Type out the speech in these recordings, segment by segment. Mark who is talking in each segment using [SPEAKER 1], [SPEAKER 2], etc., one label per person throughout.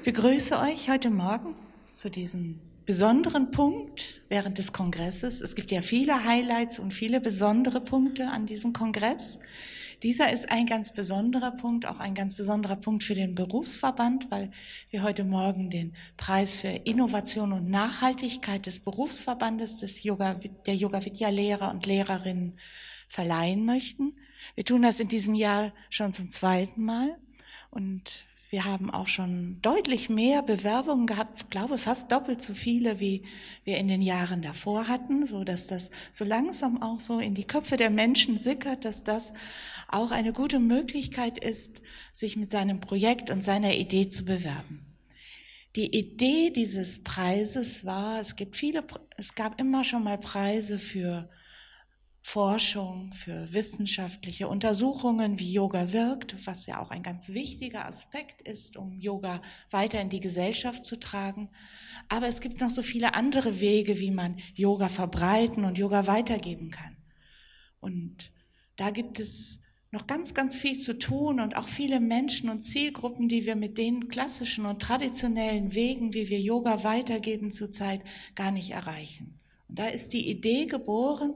[SPEAKER 1] Ich begrüße euch heute Morgen zu diesem besonderen Punkt während des Kongresses. Es gibt ja viele Highlights und viele besondere Punkte an diesem Kongress. Dieser ist ein ganz besonderer Punkt, auch ein ganz besonderer Punkt für den Berufsverband, weil wir heute Morgen den Preis für Innovation und Nachhaltigkeit des Berufsverbandes des Yoga, der Yoga Vidya Lehrer und Lehrerinnen verleihen möchten. Wir tun das in diesem Jahr schon zum zweiten Mal und wir haben auch schon deutlich mehr Bewerbungen gehabt, glaube fast doppelt so viele, wie wir in den Jahren davor hatten, so dass das so langsam auch so in die Köpfe der Menschen sickert, dass das auch eine gute Möglichkeit ist, sich mit seinem Projekt und seiner Idee zu bewerben. Die Idee dieses Preises war, es gibt viele, es gab immer schon mal Preise für Forschung, für wissenschaftliche Untersuchungen, wie Yoga wirkt, was ja auch ein ganz wichtiger Aspekt ist, um Yoga weiter in die Gesellschaft zu tragen. Aber es gibt noch so viele andere Wege, wie man Yoga verbreiten und Yoga weitergeben kann. Und da gibt es noch ganz, ganz viel zu tun und auch viele Menschen und Zielgruppen, die wir mit den klassischen und traditionellen Wegen, wie wir Yoga weitergeben zurzeit, gar nicht erreichen. Und da ist die Idee geboren,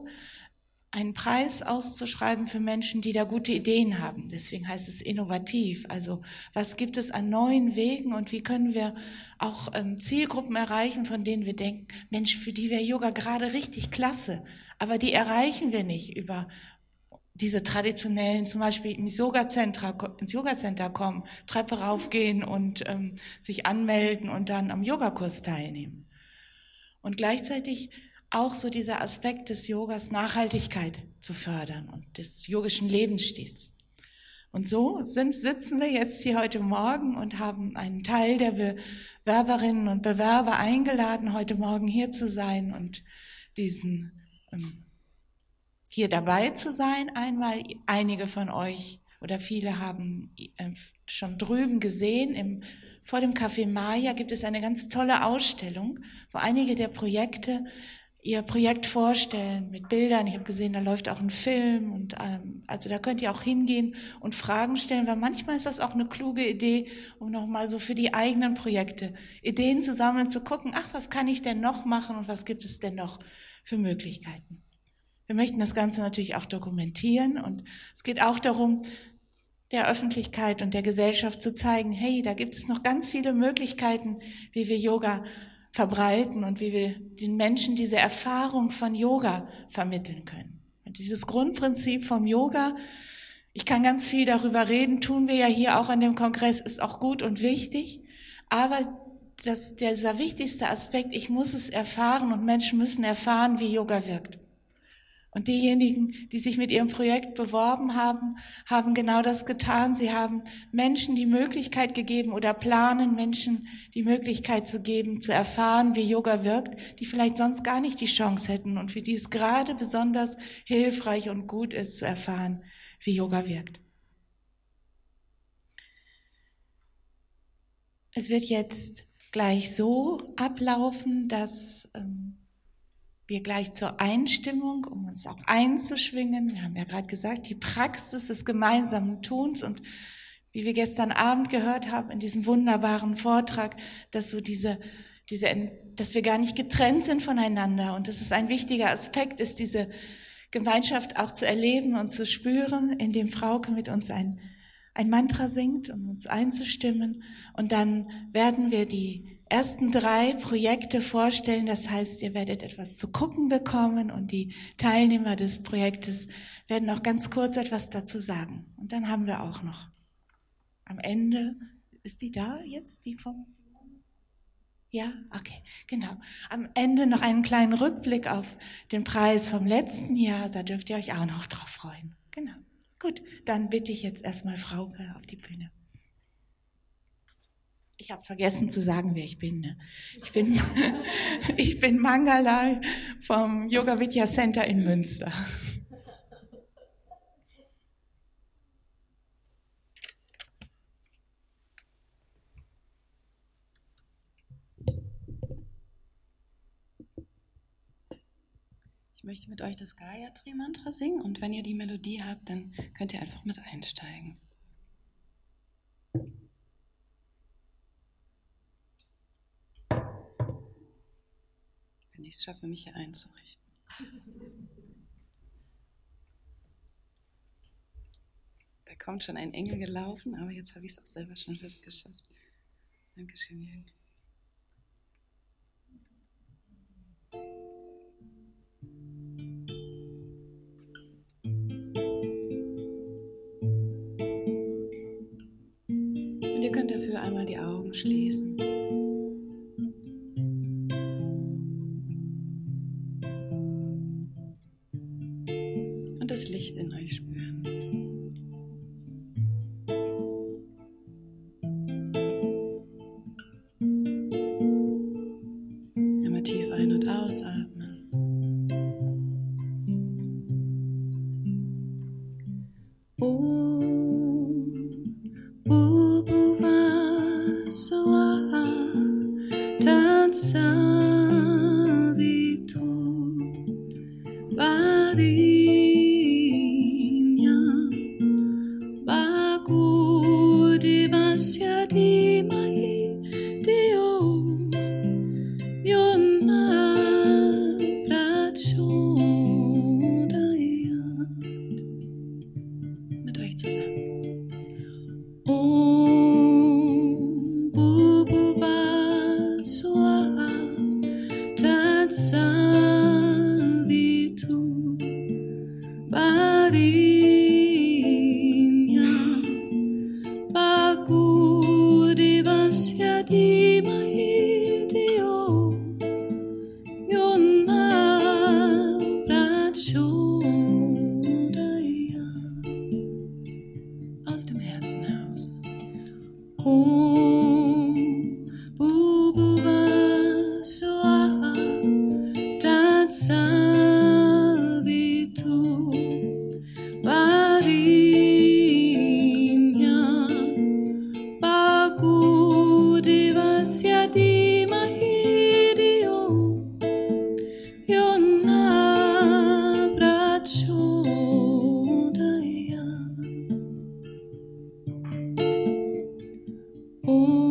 [SPEAKER 1] einen Preis auszuschreiben für Menschen, die da gute Ideen haben. Deswegen heißt es innovativ. Also was gibt es an neuen Wegen und wie können wir auch ähm, Zielgruppen erreichen, von denen wir denken, Mensch, für die wäre Yoga gerade richtig klasse. Aber die erreichen wir nicht über diese traditionellen, zum Beispiel ins Yoga-Center, ins Yoga-Center kommen, Treppe raufgehen und ähm, sich anmelden und dann am Yogakurs teilnehmen. Und gleichzeitig auch so dieser Aspekt des Yogas Nachhaltigkeit zu fördern und des yogischen Lebensstils. Und so sind, sitzen wir jetzt hier heute Morgen und haben einen Teil der Bewerberinnen und Bewerber eingeladen, heute Morgen hier zu sein und diesen ähm, hier dabei zu sein. Einmal einige von euch oder viele haben äh, schon drüben gesehen, im, vor dem Café Maya gibt es eine ganz tolle Ausstellung, wo einige der Projekte ihr Projekt vorstellen mit Bildern. Ich habe gesehen, da läuft auch ein Film und ähm, also da könnt ihr auch hingehen und Fragen stellen, weil manchmal ist das auch eine kluge Idee, um nochmal so für die eigenen Projekte Ideen zu sammeln, zu gucken, ach, was kann ich denn noch machen und was gibt es denn noch für Möglichkeiten. Wir möchten das Ganze natürlich auch dokumentieren und es geht auch darum, der Öffentlichkeit und der Gesellschaft zu zeigen, hey, da gibt es noch ganz viele Möglichkeiten, wie wir Yoga verbreiten und wie wir den Menschen diese Erfahrung von Yoga vermitteln können. Und dieses Grundprinzip vom Yoga, ich kann ganz viel darüber reden, tun wir ja hier auch an dem Kongress, ist auch gut und wichtig, aber das, dieser wichtigste Aspekt, ich muss es erfahren und Menschen müssen erfahren, wie Yoga wirkt. Und diejenigen, die sich mit ihrem Projekt beworben haben, haben genau das getan. Sie haben Menschen die Möglichkeit gegeben oder planen Menschen die Möglichkeit zu geben, zu erfahren, wie Yoga wirkt, die vielleicht sonst gar nicht die Chance hätten und für die es gerade besonders hilfreich und gut ist, zu erfahren, wie Yoga wirkt. Es wird jetzt gleich so ablaufen, dass ähm, wir gleich zur Einstimmung, um uns auch einzuschwingen. Wir haben ja gerade gesagt, die Praxis des gemeinsamen Tuns und wie wir gestern Abend gehört haben in diesem wunderbaren Vortrag, dass so diese, diese, dass wir gar nicht getrennt sind voneinander und dass es ein wichtiger Aspekt ist, diese Gemeinschaft auch zu erleben und zu spüren, indem Frauke mit uns ein, ein Mantra singt, um uns einzustimmen. Und dann werden wir die ersten drei Projekte vorstellen. Das heißt, ihr werdet etwas zu gucken bekommen und die Teilnehmer des Projektes werden auch ganz kurz etwas dazu sagen. Und dann haben wir auch noch am Ende, ist die da jetzt, die vom ja, okay, genau. Am Ende noch einen kleinen Rückblick auf den Preis vom letzten Jahr. Da dürft ihr euch auch noch drauf freuen. Genau. Gut, dann bitte ich jetzt erstmal Frauke auf die Bühne. Ich habe vergessen zu sagen, wer ich bin. Ne? Ich bin, ich bin Mangala vom Yoga Vidya Center in Münster.
[SPEAKER 2] Ich möchte mit euch das Gayatri Mantra singen und wenn ihr die Melodie habt, dann könnt ihr einfach mit einsteigen. Wenn ich es schaffe, mich hier einzurichten. Da kommt schon ein Engel gelaufen, aber jetzt habe ich es auch selber schon fast geschafft. Dankeschön, Jürgen. einmal die Augen schließen. Und das Licht in euch spüren. Mm.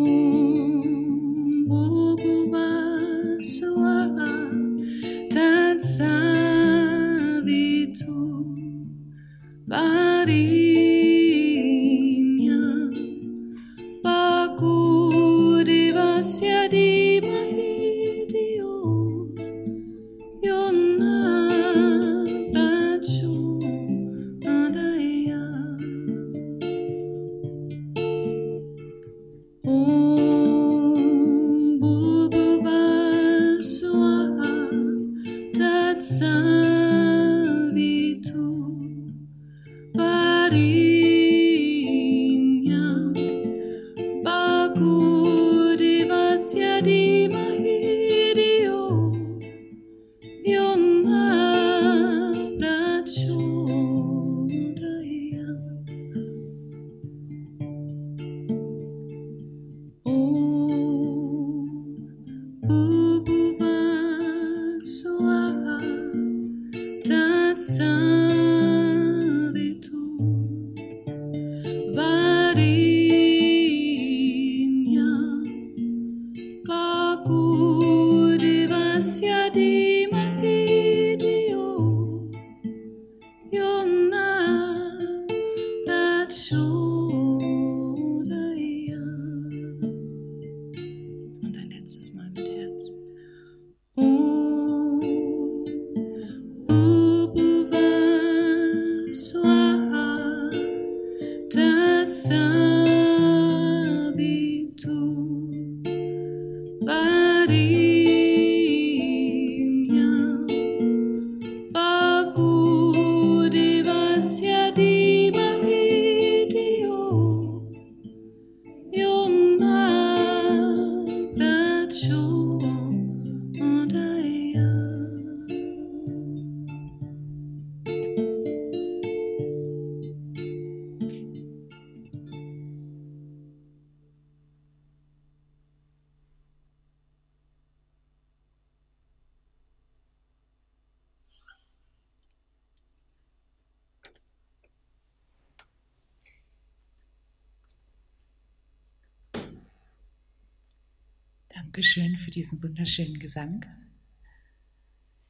[SPEAKER 1] Dankeschön für diesen wunderschönen Gesang.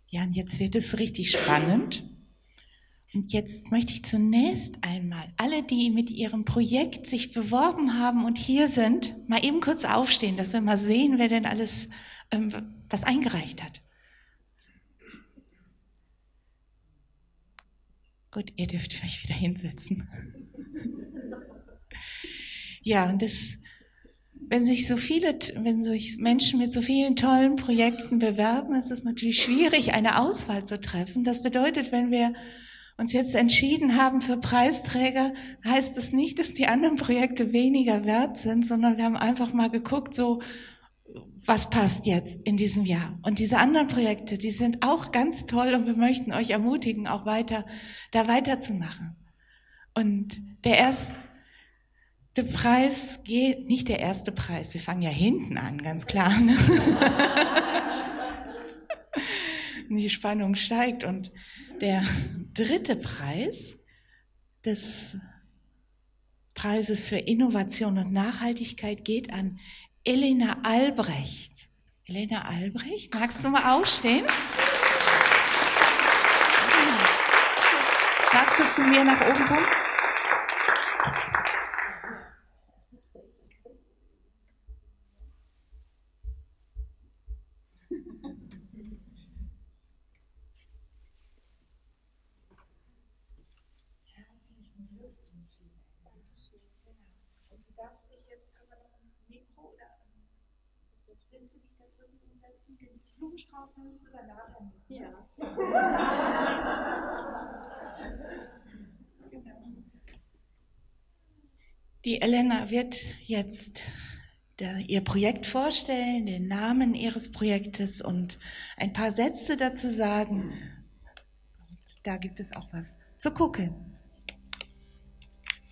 [SPEAKER 1] Ja, und jetzt wird es richtig spannend. Und jetzt möchte ich zunächst einmal alle, die mit ihrem Projekt sich beworben haben und hier sind, mal eben kurz aufstehen, dass wir mal sehen, wer denn alles ähm, was eingereicht hat. Gut, ihr dürft euch wieder hinsetzen. ja, und das wenn sich so viele, wenn sich Menschen mit so vielen tollen Projekten bewerben, ist es natürlich schwierig, eine Auswahl zu treffen. Das bedeutet, wenn wir uns jetzt entschieden haben für Preisträger, heißt es nicht, dass die anderen Projekte weniger wert sind, sondern wir haben einfach mal geguckt, so, was passt jetzt in diesem Jahr. Und diese anderen Projekte, die sind auch ganz toll und wir möchten euch ermutigen, auch weiter, da weiterzumachen. Und der erste Preis geht, nicht der erste Preis, wir fangen ja hinten an, ganz klar. Ne? Die Spannung steigt und der dritte Preis des Preises für Innovation und Nachhaltigkeit geht an Elena Albrecht. Elena Albrecht, magst du mal aufstehen? Magst du zu mir nach oben kommen? Blumenstrauß nimmst du danach Ja. Die Elena wird jetzt der, ihr Projekt vorstellen, den Namen ihres Projektes und ein paar Sätze dazu sagen. Und da gibt es auch was zu gucken.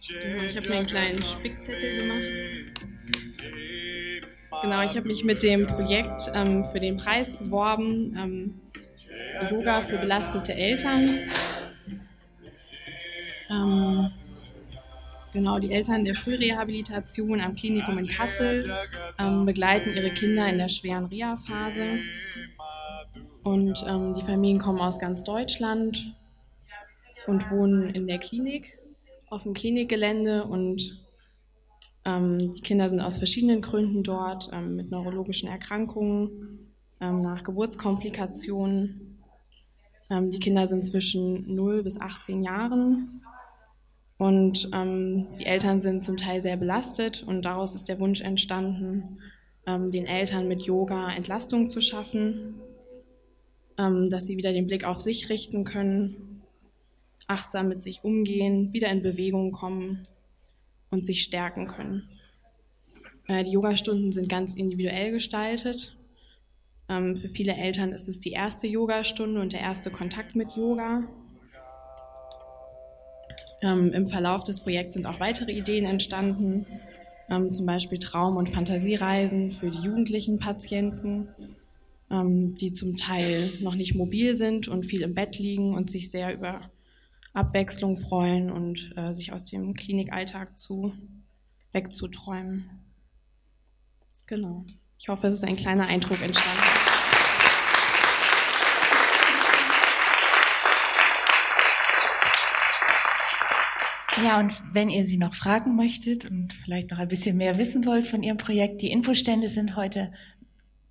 [SPEAKER 3] Genau, ich habe mir einen kleinen Spickzettel gemacht. Genau, ich habe mich mit dem Projekt ähm, für den Preis beworben, ähm, Yoga für belastete Eltern. Ähm, genau, die Eltern der Frührehabilitation am Klinikum in Kassel ähm, begleiten ihre Kinder in der schweren Reha-Phase. Und ähm, die Familien kommen aus ganz Deutschland und wohnen in der Klinik, auf dem Klinikgelände und die Kinder sind aus verschiedenen Gründen dort, ähm, mit neurologischen Erkrankungen, ähm, nach Geburtskomplikationen. Ähm, die Kinder sind zwischen 0 bis 18 Jahren und ähm, die Eltern sind zum Teil sehr belastet und daraus ist der Wunsch entstanden, ähm, den Eltern mit Yoga Entlastung zu schaffen, dass sie wieder den Blick auf sich richten können, achtsam mit sich umgehen, wieder in Bewegung kommen und sich stärken können. Äh, die Yogastunden sind ganz individuell gestaltet. Ähm, für viele Eltern ist es die erste Yogastunde und der erste Kontakt mit Yoga. Ähm, Im Verlauf des Projekts sind auch weitere Ideen entstanden, ähm, zum Beispiel Traum- und Fantasiereisen für die jugendlichen Patienten, die zum Teil noch nicht mobil sind und viel im Bett liegen und sich sehr über Abwechslung freuen und äh, sich aus dem Klinikalltag zu wegzuträumen. Genau. Ich hoffe, es ist ein kleiner Eindruck entstanden.
[SPEAKER 1] Ja, und wenn ihr sie noch fragen möchtet und vielleicht noch ein bisschen mehr wissen wollt von ihrem Projekt, die Infostände sind heute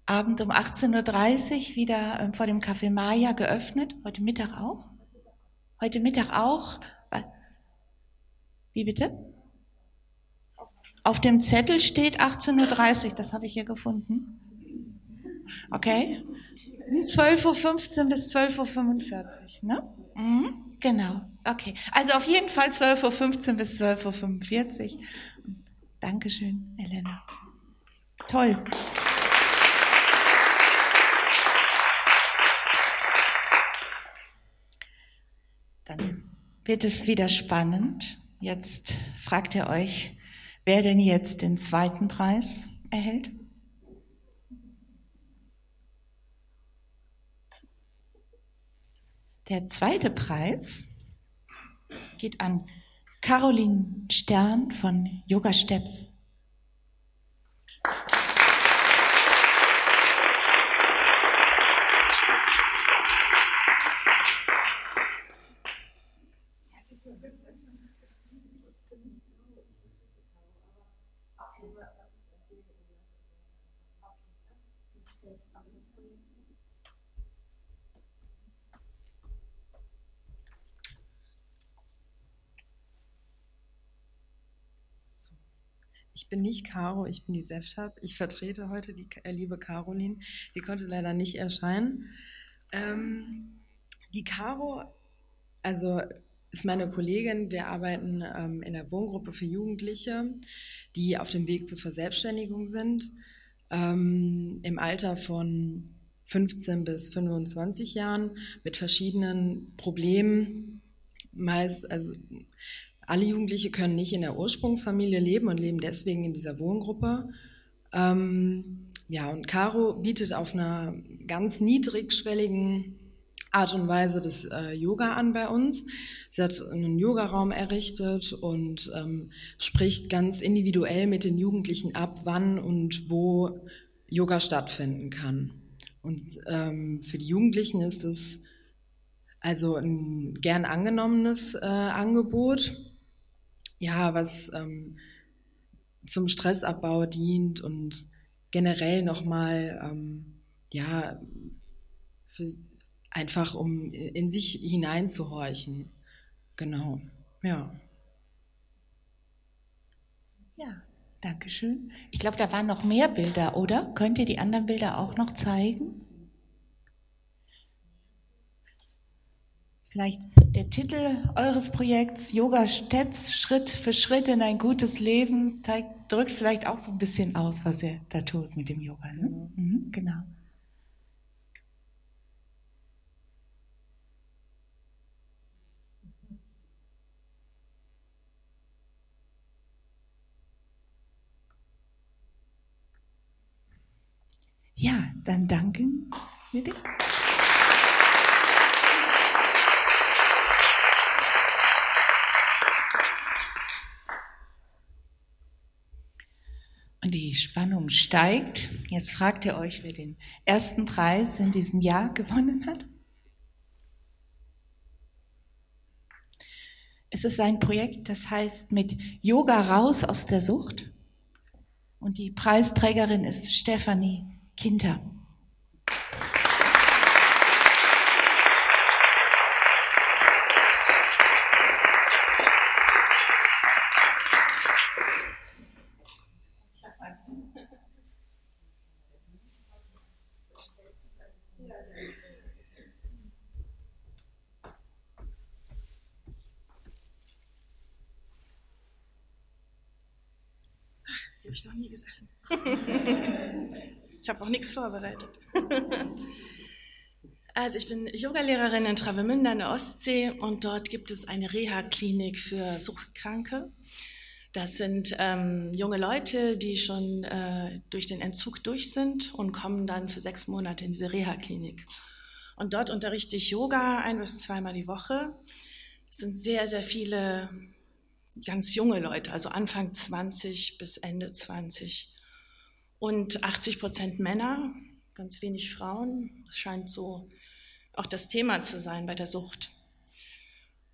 [SPEAKER 1] Abend um 18.30 Uhr wieder ähm, vor dem Café Maya geöffnet, heute Mittag auch. Heute Mittag auch. Wie bitte? Auf dem Zettel steht 18.30 Uhr, das habe ich hier gefunden. Okay? 12.15 Uhr bis 12.45 Uhr, ne? Mhm, genau, okay. Also auf jeden Fall 12.15 Uhr bis 12.45 Uhr. Dankeschön, Elena. Toll. Dann wird es wieder spannend. Jetzt fragt ihr euch, wer denn jetzt den zweiten Preis erhält? Der zweite Preis geht an Caroline Stern von Yoga Steps.
[SPEAKER 4] Ich bin nicht Caro, ich bin die Seftab. Ich vertrete heute die äh, liebe Caroline. Die konnte leider nicht erscheinen. Ähm, die Caro, also ist meine Kollegin. Wir arbeiten ähm, in der Wohngruppe für Jugendliche, die auf dem Weg zur Verselbstständigung sind. Ähm, Im Alter von 15 bis 25 Jahren mit verschiedenen Problemen. Meist, also alle Jugendliche können nicht in der Ursprungsfamilie leben und leben deswegen in dieser Wohngruppe. Ähm, ja, und Caro bietet auf einer ganz niedrigschwelligen Art und Weise das äh, Yoga an bei uns. Sie hat einen Yogaraum errichtet und ähm, spricht ganz individuell mit den Jugendlichen ab, wann und wo Yoga stattfinden kann. Und ähm, für die Jugendlichen ist es also ein gern angenommenes äh, Angebot ja, was ähm, zum Stressabbau dient und generell nochmal, ähm, ja, für, einfach um in sich hineinzuhorchen. Genau, ja.
[SPEAKER 1] Ja, danke schön. Ich glaube, da waren noch mehr Bilder, oder? Könnt ihr die anderen Bilder auch noch zeigen? Vielleicht der Titel eures Projekts Yoga Steps Schritt für Schritt in ein gutes Leben zeigt, drückt vielleicht auch so ein bisschen aus, was ihr da tut mit dem Yoga. Ne? Mhm, genau. Ja, dann danken wir dir. Und die Spannung steigt. Jetzt fragt ihr euch, wer den ersten Preis in diesem Jahr gewonnen hat. Es ist ein Projekt, das heißt mit Yoga raus aus der Sucht. Und die Preisträgerin ist Stefanie Kinter.
[SPEAKER 5] habe ich noch nie gesessen. ich habe auch nichts vorbereitet. Also ich bin Yogalehrerin in Travemünde an der Ostsee und dort gibt es eine Reha-Klinik für Suchtkranke. Das sind ähm, junge Leute, die schon äh, durch den Entzug durch sind und kommen dann für sechs Monate in diese Reha-Klinik. Und dort unterrichte ich Yoga ein bis zweimal die Woche. Es sind sehr, sehr viele ganz junge Leute, also Anfang 20 bis Ende 20. Und 80 Prozent Männer, ganz wenig Frauen. Das scheint so auch das Thema zu sein bei der Sucht.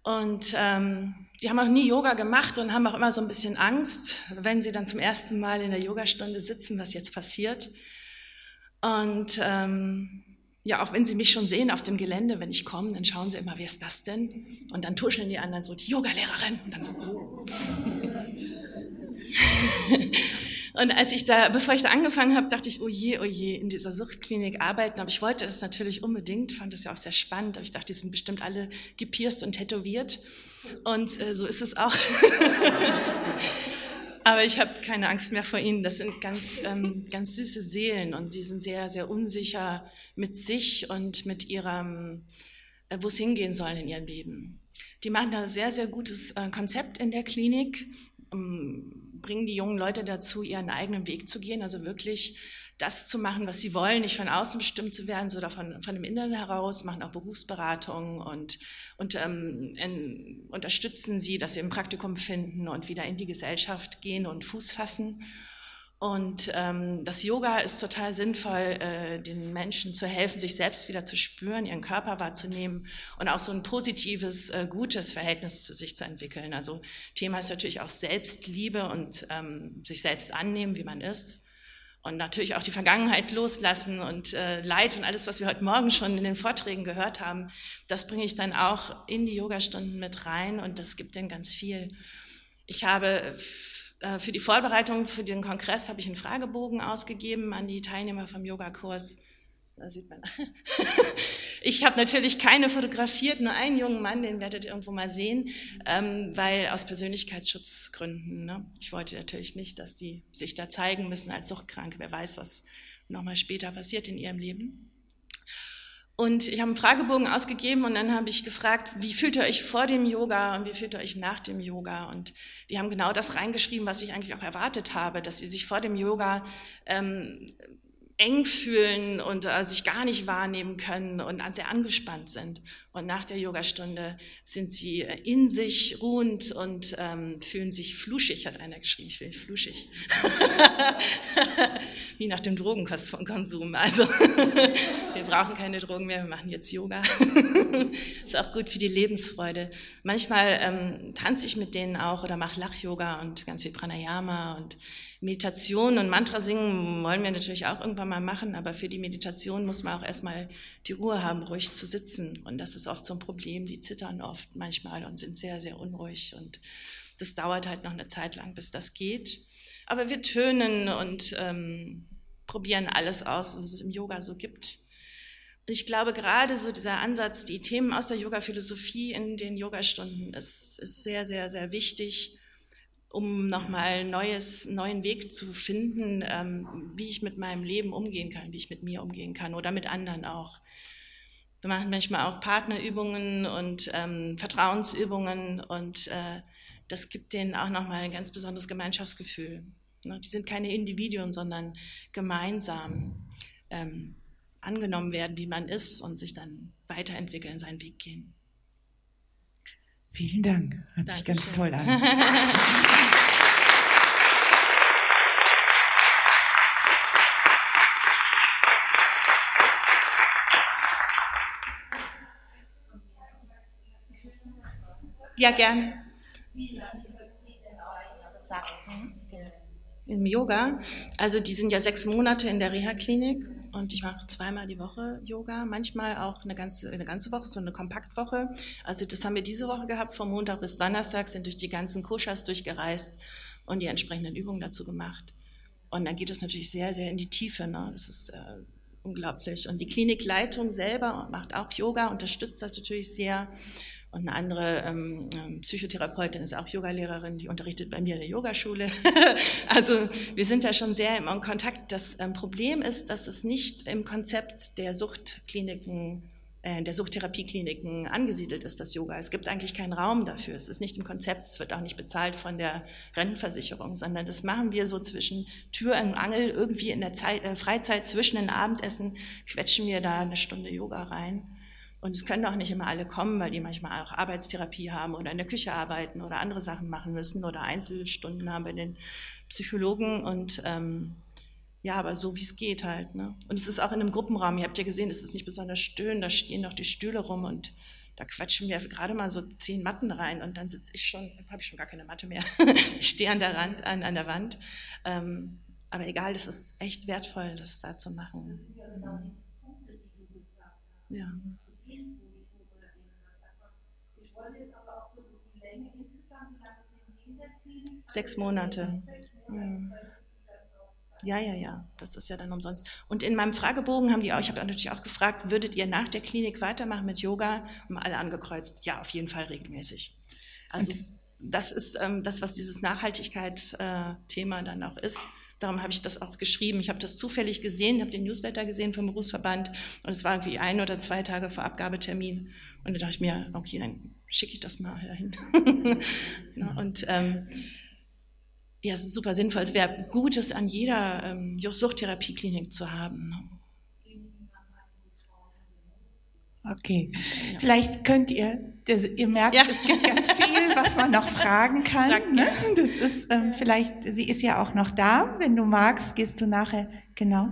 [SPEAKER 5] Und ähm, die haben auch nie Yoga gemacht und haben auch immer so ein bisschen Angst, wenn sie dann zum ersten Mal in der Yogastunde sitzen, was jetzt passiert. Und ähm, ja, auch wenn sie mich schon sehen auf dem Gelände, wenn ich komme, dann schauen sie immer, wer ist das denn? Und dann tuscheln die anderen so, die Yogalehrerin. Und dann so, oh. Und als ich da, bevor ich da angefangen habe, dachte ich, oh je, oh je, in dieser Suchtklinik arbeiten. Aber ich wollte das natürlich unbedingt, fand das ja auch sehr spannend. Aber ich dachte, die sind bestimmt alle gepierst und tätowiert. Und äh, so ist es auch. Aber ich habe keine Angst mehr vor ihnen. Das sind ganz, ähm, ganz süße Seelen und die sind sehr, sehr unsicher mit sich und mit ihrem, äh, wo es hingehen soll in ihrem Leben. Die machen da sehr, sehr gutes äh, Konzept in der Klinik, ähm, bringen die jungen Leute dazu, ihren eigenen Weg zu gehen, also wirklich das zu machen, was sie wollen, nicht von außen bestimmt zu werden, sondern von, von dem Inneren heraus, machen auch Berufsberatungen und, und ähm, in, unterstützen sie, dass sie ein Praktikum finden und wieder in die Gesellschaft gehen und Fuß fassen. Und ähm, das Yoga ist total sinnvoll, äh, den Menschen zu helfen, sich selbst wieder zu spüren, ihren Körper wahrzunehmen und auch so ein positives, äh, gutes Verhältnis zu sich zu entwickeln. Also Thema ist natürlich auch Selbstliebe und ähm, sich selbst annehmen, wie man ist. Und natürlich auch die Vergangenheit loslassen und äh, Leid und alles, was wir heute Morgen schon in den Vorträgen gehört haben, das bringe ich dann auch in die Yogastunden mit rein und das gibt denen ganz viel. Ich habe äh, für die Vorbereitung für den Kongress habe ich einen Fragebogen ausgegeben an die Teilnehmer vom Yogakurs. Da sieht man. ich habe natürlich keine fotografiert, nur einen jungen Mann, den werdet ihr irgendwo mal sehen, ähm, weil aus Persönlichkeitsschutzgründen. Ne? Ich wollte natürlich nicht, dass die sich da zeigen müssen als Suchtkranke. Wer weiß, was nochmal später passiert in ihrem Leben. Und ich habe einen Fragebogen ausgegeben und dann habe ich gefragt, wie fühlt ihr euch vor dem Yoga und wie fühlt ihr euch nach dem Yoga? Und die haben genau das reingeschrieben, was ich eigentlich auch erwartet habe, dass sie sich vor dem Yoga ähm, eng fühlen und äh, sich gar nicht wahrnehmen können und sehr angespannt sind. Und nach der Yogastunde sind sie äh, in sich ruhend und ähm, fühlen sich fluschig, hat einer geschrieben, ich will fluschig. Wie nach dem Drogenkonsum. Also wir brauchen keine Drogen mehr, wir machen jetzt Yoga. ist auch gut für die Lebensfreude. Manchmal ähm, tanze ich mit denen auch oder mache Lach-Yoga und ganz viel Pranayama und Meditation und Mantra singen wollen wir natürlich auch irgendwann mal machen, aber für die Meditation muss man auch erstmal die Ruhe haben, ruhig zu sitzen. Und das ist oft so ein Problem. Die zittern oft manchmal und sind sehr, sehr unruhig. Und das dauert halt noch eine Zeit lang, bis das geht. Aber wir tönen und ähm, probieren alles aus, was es im Yoga so gibt. Ich glaube, gerade so dieser Ansatz, die Themen aus der Yoga-Philosophie in den Yogastunden, ist, ist sehr, sehr, sehr wichtig um nochmal neues, neuen Weg zu finden, ähm, wie ich mit meinem Leben umgehen kann, wie ich mit mir umgehen kann oder mit anderen auch. Wir machen manchmal auch Partnerübungen und ähm, Vertrauensübungen und äh, das gibt denen auch nochmal ein ganz besonderes Gemeinschaftsgefühl. Ne? Die sind keine Individuen, sondern gemeinsam ähm, angenommen werden, wie man ist und sich dann weiterentwickeln, seinen Weg gehen.
[SPEAKER 1] Vielen Dank. Hört sich ganz toll an.
[SPEAKER 5] ja, gerne. Im Yoga. Also die sind ja sechs Monate in der Reha-Klinik und ich mache zweimal die Woche Yoga, manchmal auch eine ganze, eine ganze Woche, so eine Kompaktwoche. Also das haben wir diese Woche gehabt, von Montag bis Donnerstag, sind durch die ganzen Koshas durchgereist und die entsprechenden Übungen dazu gemacht. Und dann geht es natürlich sehr, sehr in die Tiefe. Ne? Das ist äh, unglaublich. Und die Klinikleitung selber macht auch Yoga, unterstützt das natürlich sehr. Und eine andere ähm, ähm, Psychotherapeutin ist auch Yogalehrerin, die unterrichtet bei mir in der Yogaschule. also wir sind da schon sehr im Kontakt. Das ähm, Problem ist, dass es nicht im Konzept der Suchtkliniken äh, der Suchtherapiekliniken angesiedelt ist, das Yoga. Es gibt eigentlich keinen Raum dafür. Es ist nicht im Konzept, es wird auch nicht bezahlt von der Rentenversicherung, sondern das machen wir so zwischen Tür und Angel, irgendwie in der Zeit, äh, Freizeit zwischen den Abendessen, quetschen wir da eine Stunde Yoga rein. Und es können auch nicht immer alle kommen, weil die manchmal auch Arbeitstherapie haben oder in der Küche arbeiten oder andere Sachen machen müssen oder Einzelstunden haben bei den Psychologen. Und ähm, ja, aber so wie es geht halt. Ne? Und es ist auch in einem Gruppenraum. Ihr habt ja gesehen, es ist nicht besonders stöhn, da stehen noch die Stühle rum und da quetschen wir gerade mal so zehn Matten rein und dann sitze ich schon, habe ich schon gar keine Matte mehr. ich stehe an der Rand, an, an der Wand. Ähm, aber egal, das ist echt wertvoll, das da zu machen. Ja. Sechs Monate. Hm. Ja, ja, ja, das ist ja dann umsonst. Und in meinem Fragebogen haben die auch, ich habe natürlich auch gefragt, würdet ihr nach der Klinik weitermachen mit Yoga? Haben alle angekreuzt, ja, auf jeden Fall regelmäßig. Also es, das ist ähm, das, was dieses Nachhaltigkeitsthema äh, dann auch ist. Darum habe ich das auch geschrieben. Ich habe das zufällig gesehen, habe den Newsletter gesehen vom Berufsverband und es war irgendwie ein oder zwei Tage vor Abgabetermin. Und da dachte ich mir, okay, dann schicke ich das mal dahin. und ähm, ja, es ist super sinnvoll. Es wäre gut, es an jeder ähm, Suchttherapieklinik zu haben.
[SPEAKER 1] Okay. Vielleicht könnt ihr, ihr merkt, ja. es gibt ganz viel, was man noch fragen kann. Ne? Das ist ähm, vielleicht, sie ist ja auch noch da. Wenn du magst, gehst du nachher, genau.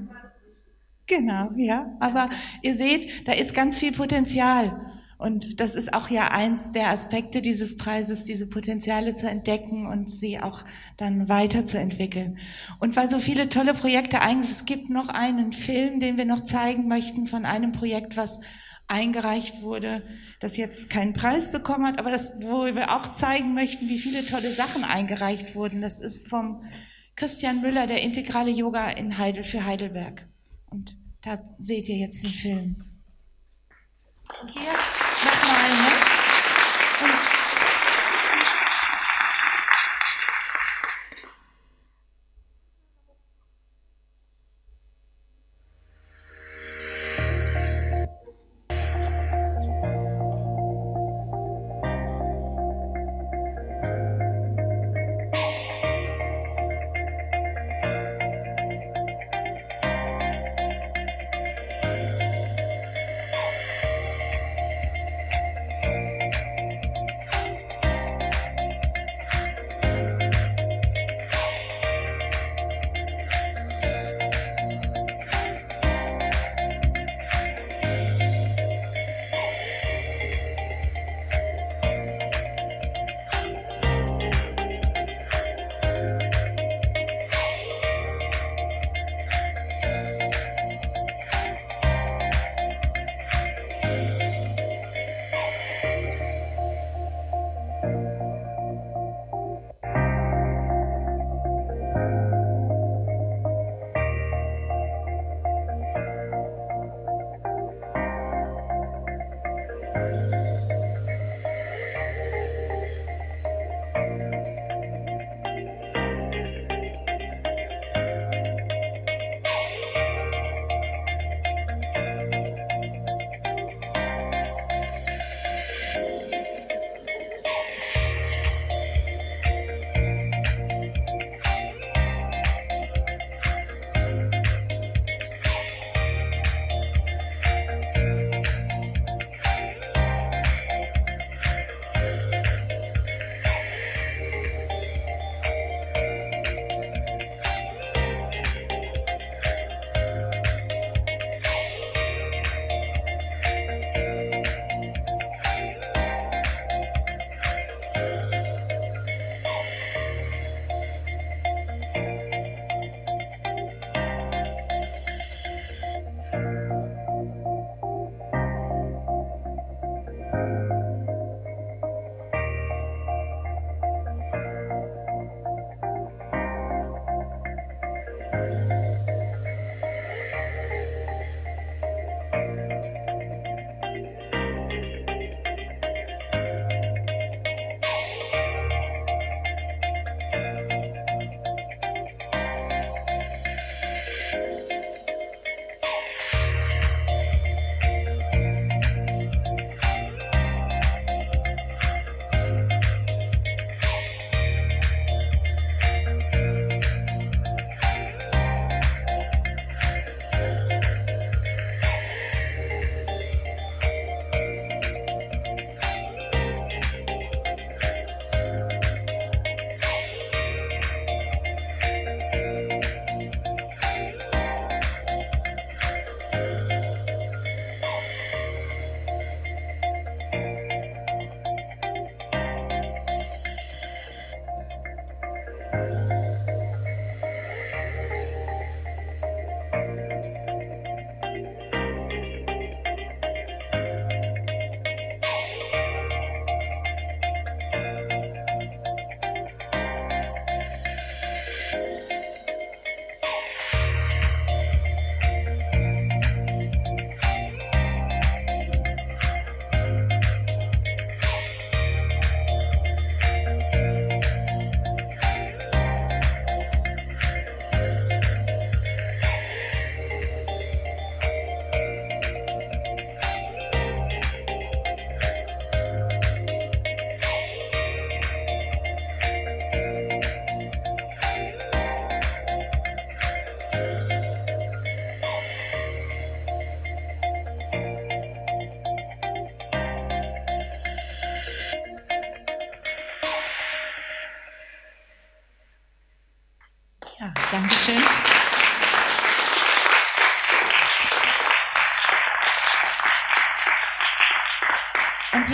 [SPEAKER 1] Genau, ja. Aber ihr seht, da ist ganz viel Potenzial. Und das ist auch ja eins der Aspekte dieses Preises, diese Potenziale zu entdecken und sie auch dann weiterzuentwickeln. Und weil so viele tolle Projekte eigentlich, es gibt noch einen Film, den wir noch zeigen möchten von einem Projekt, was eingereicht wurde, das jetzt keinen Preis bekommen hat, aber das, wo wir auch zeigen möchten, wie viele tolle Sachen eingereicht wurden. Das ist vom Christian Müller, der integrale Yoga in Heidel für Heidelberg. Und da seht ihr jetzt den Film. Hier nochmal, ne? Und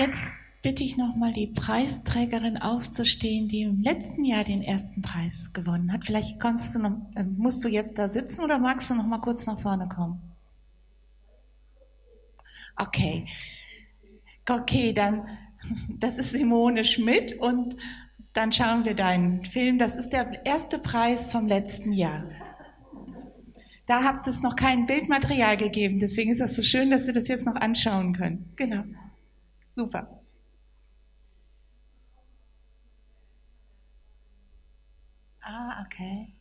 [SPEAKER 1] jetzt bitte ich nochmal die Preisträgerin aufzustehen, die im letzten Jahr den ersten Preis gewonnen hat. Vielleicht du noch, äh, musst du jetzt da sitzen oder magst du noch mal kurz nach vorne kommen? Okay. Okay, dann, das ist Simone Schmidt und dann schauen wir deinen Film. Das ist der erste Preis vom letzten Jahr. Da habt es noch kein Bildmaterial gegeben, deswegen ist das so schön, dass wir das jetzt noch anschauen können. Genau. Super. Ah, okay.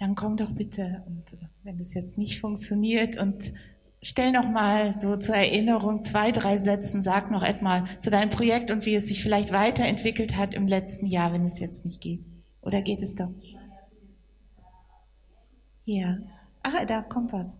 [SPEAKER 1] Dann komm doch bitte und wenn es jetzt nicht funktioniert und stell noch mal so zur Erinnerung zwei, drei Sätzen, sag noch etwas zu deinem Projekt und wie es sich vielleicht weiterentwickelt hat im letzten Jahr, wenn es jetzt nicht geht. Oder geht es doch? Ja. Ah, da kommt was.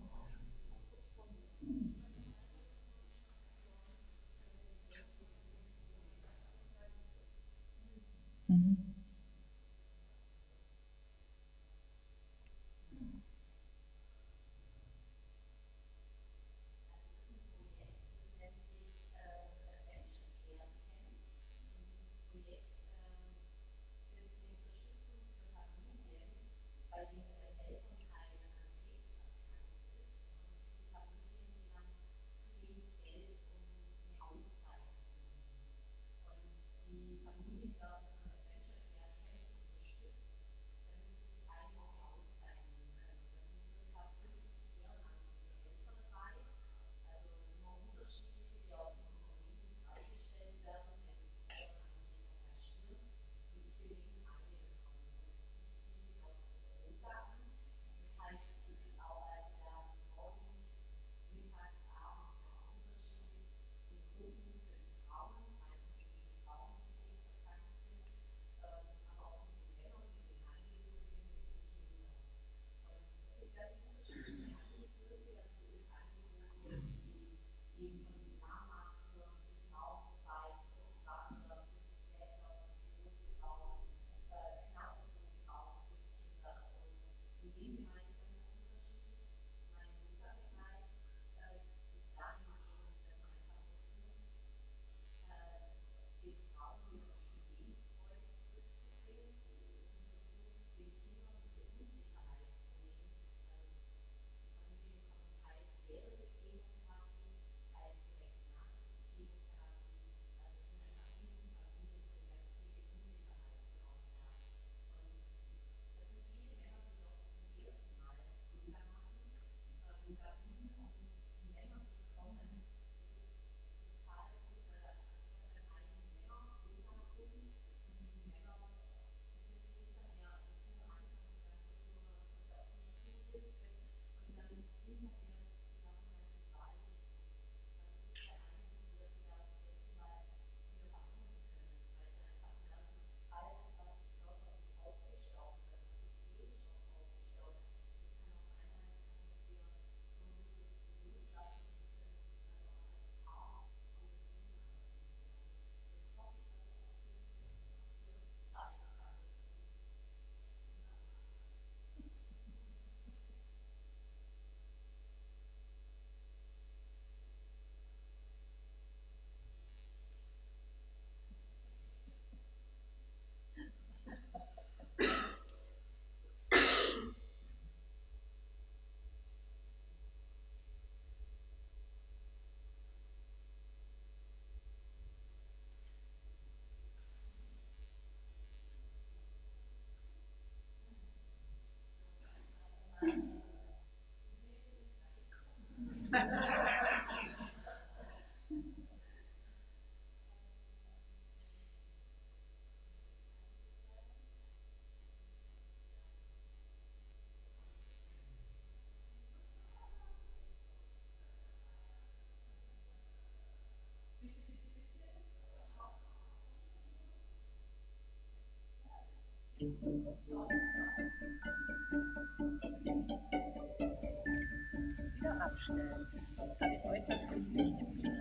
[SPEAKER 6] Wieder abstellen. Das hat es heute natürlich nicht im Blick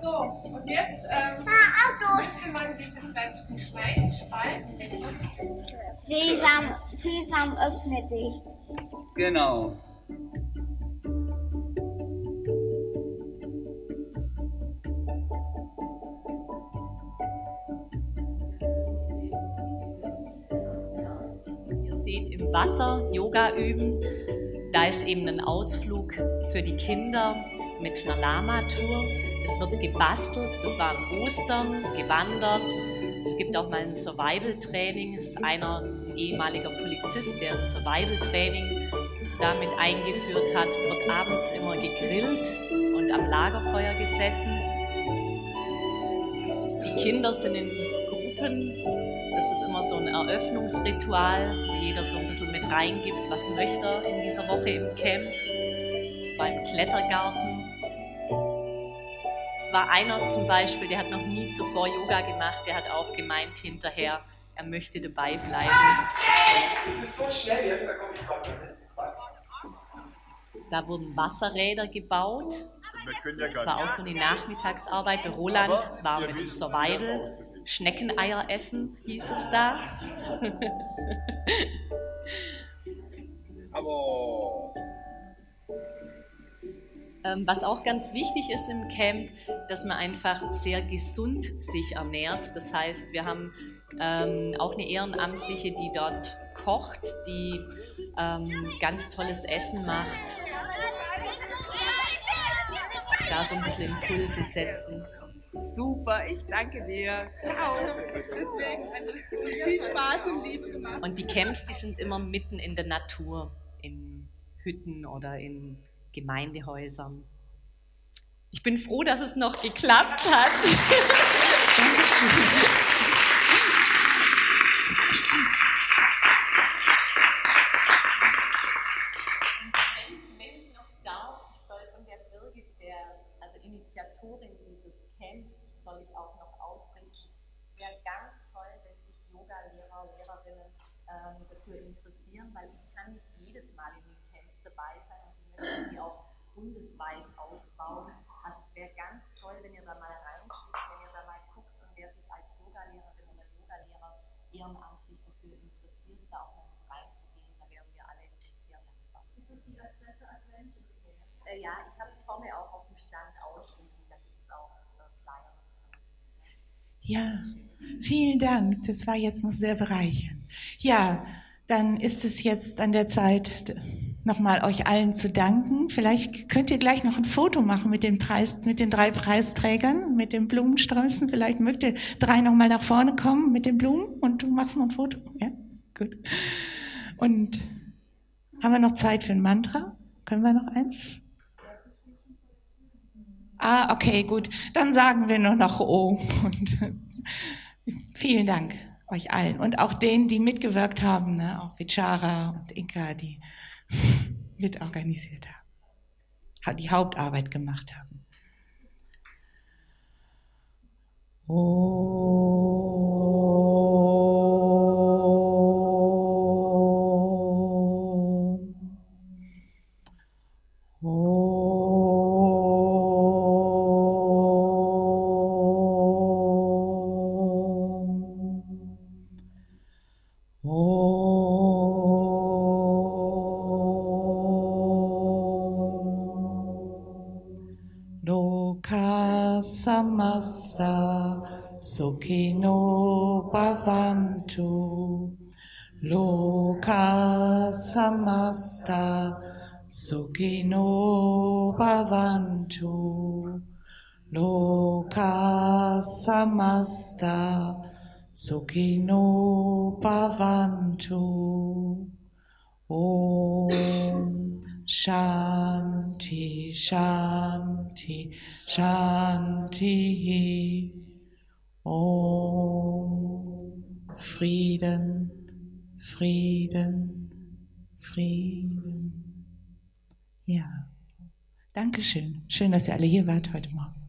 [SPEAKER 6] So, und jetzt ähm, müsste man diese Zwetschgen schneiden, spalten.
[SPEAKER 7] Sesam, Sesam öffne dich.
[SPEAKER 8] Genau.
[SPEAKER 9] Seht im Wasser Yoga üben. Da ist eben ein Ausflug für die Kinder mit einer Lama-Tour. Es wird gebastelt, das war an Ostern, gewandert. Es gibt auch mal ein Survival-Training. Es ist einer, ein ehemaliger Polizist, der ein Survival-Training damit eingeführt hat. Es wird abends immer gegrillt und am Lagerfeuer gesessen. Die Kinder sind in Gruppen. Das ist immer so ein Eröffnungsritual, wo jeder so ein bisschen mit reingibt, was möchte er in dieser Woche im Camp. Es war im Klettergarten. Es war einer zum Beispiel, der hat noch nie zuvor Yoga gemacht, der hat auch gemeint hinterher, er möchte dabei bleiben.
[SPEAKER 10] Es ist so schnell jetzt, da komme ich nicht.
[SPEAKER 9] Da wurden Wasserräder gebaut. Das war auch so eine Nachmittagsarbeit. Der Roland
[SPEAKER 11] Aber
[SPEAKER 9] war mit dem Survival. Schneckeneier essen hieß es da.
[SPEAKER 11] Aber
[SPEAKER 9] Ähm, was auch ganz wichtig ist im Camp, dass man einfach sehr gesund sich ernährt. Das heißt, wir haben ähm, auch eine Ehrenamtliche, die dort kocht, die ähm, ganz tolles Essen macht. Da so ein bisschen Impulse setzen.
[SPEAKER 6] Super, ich danke dir. Ciao. Deswegen, also viel Spaß und Liebe gemacht.
[SPEAKER 9] Und die Camps, die sind immer mitten in der Natur, in Hütten oder in Gemeindehäusern. Ich bin froh, dass es noch geklappt hat. Wenn ich, wenn ich noch darf, ich soll von der Birgit, der, also Initiatorin dieses Camps, soll ich auch noch ausrichten. Es wäre ganz toll, wenn sich Yoga-Lehrer, Lehrerinnen ähm, dafür interessieren, weil ich kann nicht jedes Mal in den Camps dabei sein und möchten die auch bundesweit ausbauen. Also es wäre ganz toll, wenn ihr da mal reinschaut, wenn ihr da mal guckt und wer sich als Yogalehrerin oder Yogalehrer ehrenamtlich dafür interessiert, da auch mal mit reinzugehen, da wären wir alle sehr dankbar. Äh, ja, ich habe es vorne auch auf dem Stand ausliegen, da gibt es auch.
[SPEAKER 1] Ja, vielen Dank. Das war jetzt noch sehr bereichernd. Ja, dann ist es jetzt an der Zeit, nochmal euch allen zu danken. Vielleicht könnt ihr gleich noch ein Foto machen mit den Preis, mit den drei Preisträgern, mit den Blumensträußen. Vielleicht mögt ihr drei nochmal nach vorne kommen mit den Blumen und du machst noch ein Foto. Ja, gut. Und haben wir noch Zeit für ein Mantra? Können wir noch eins? Ah, okay, gut. Dann sagen wir nur noch O. Und vielen Dank euch allen und auch denen, die mitgewirkt haben, ne? auch Vichara und Inka, die mitorganisiert haben, die Hauptarbeit gemacht haben. Loka samasta sukhino bhavantu. Loka samasta sukhino bhavantu. Loka samasta sukhino bhavantu. Om Shanti, Shanti, Shanti. Om Frieden, Frieden, Frieden. Ja, Dankeschön. Schön, dass ihr alle hier wart heute Morgen.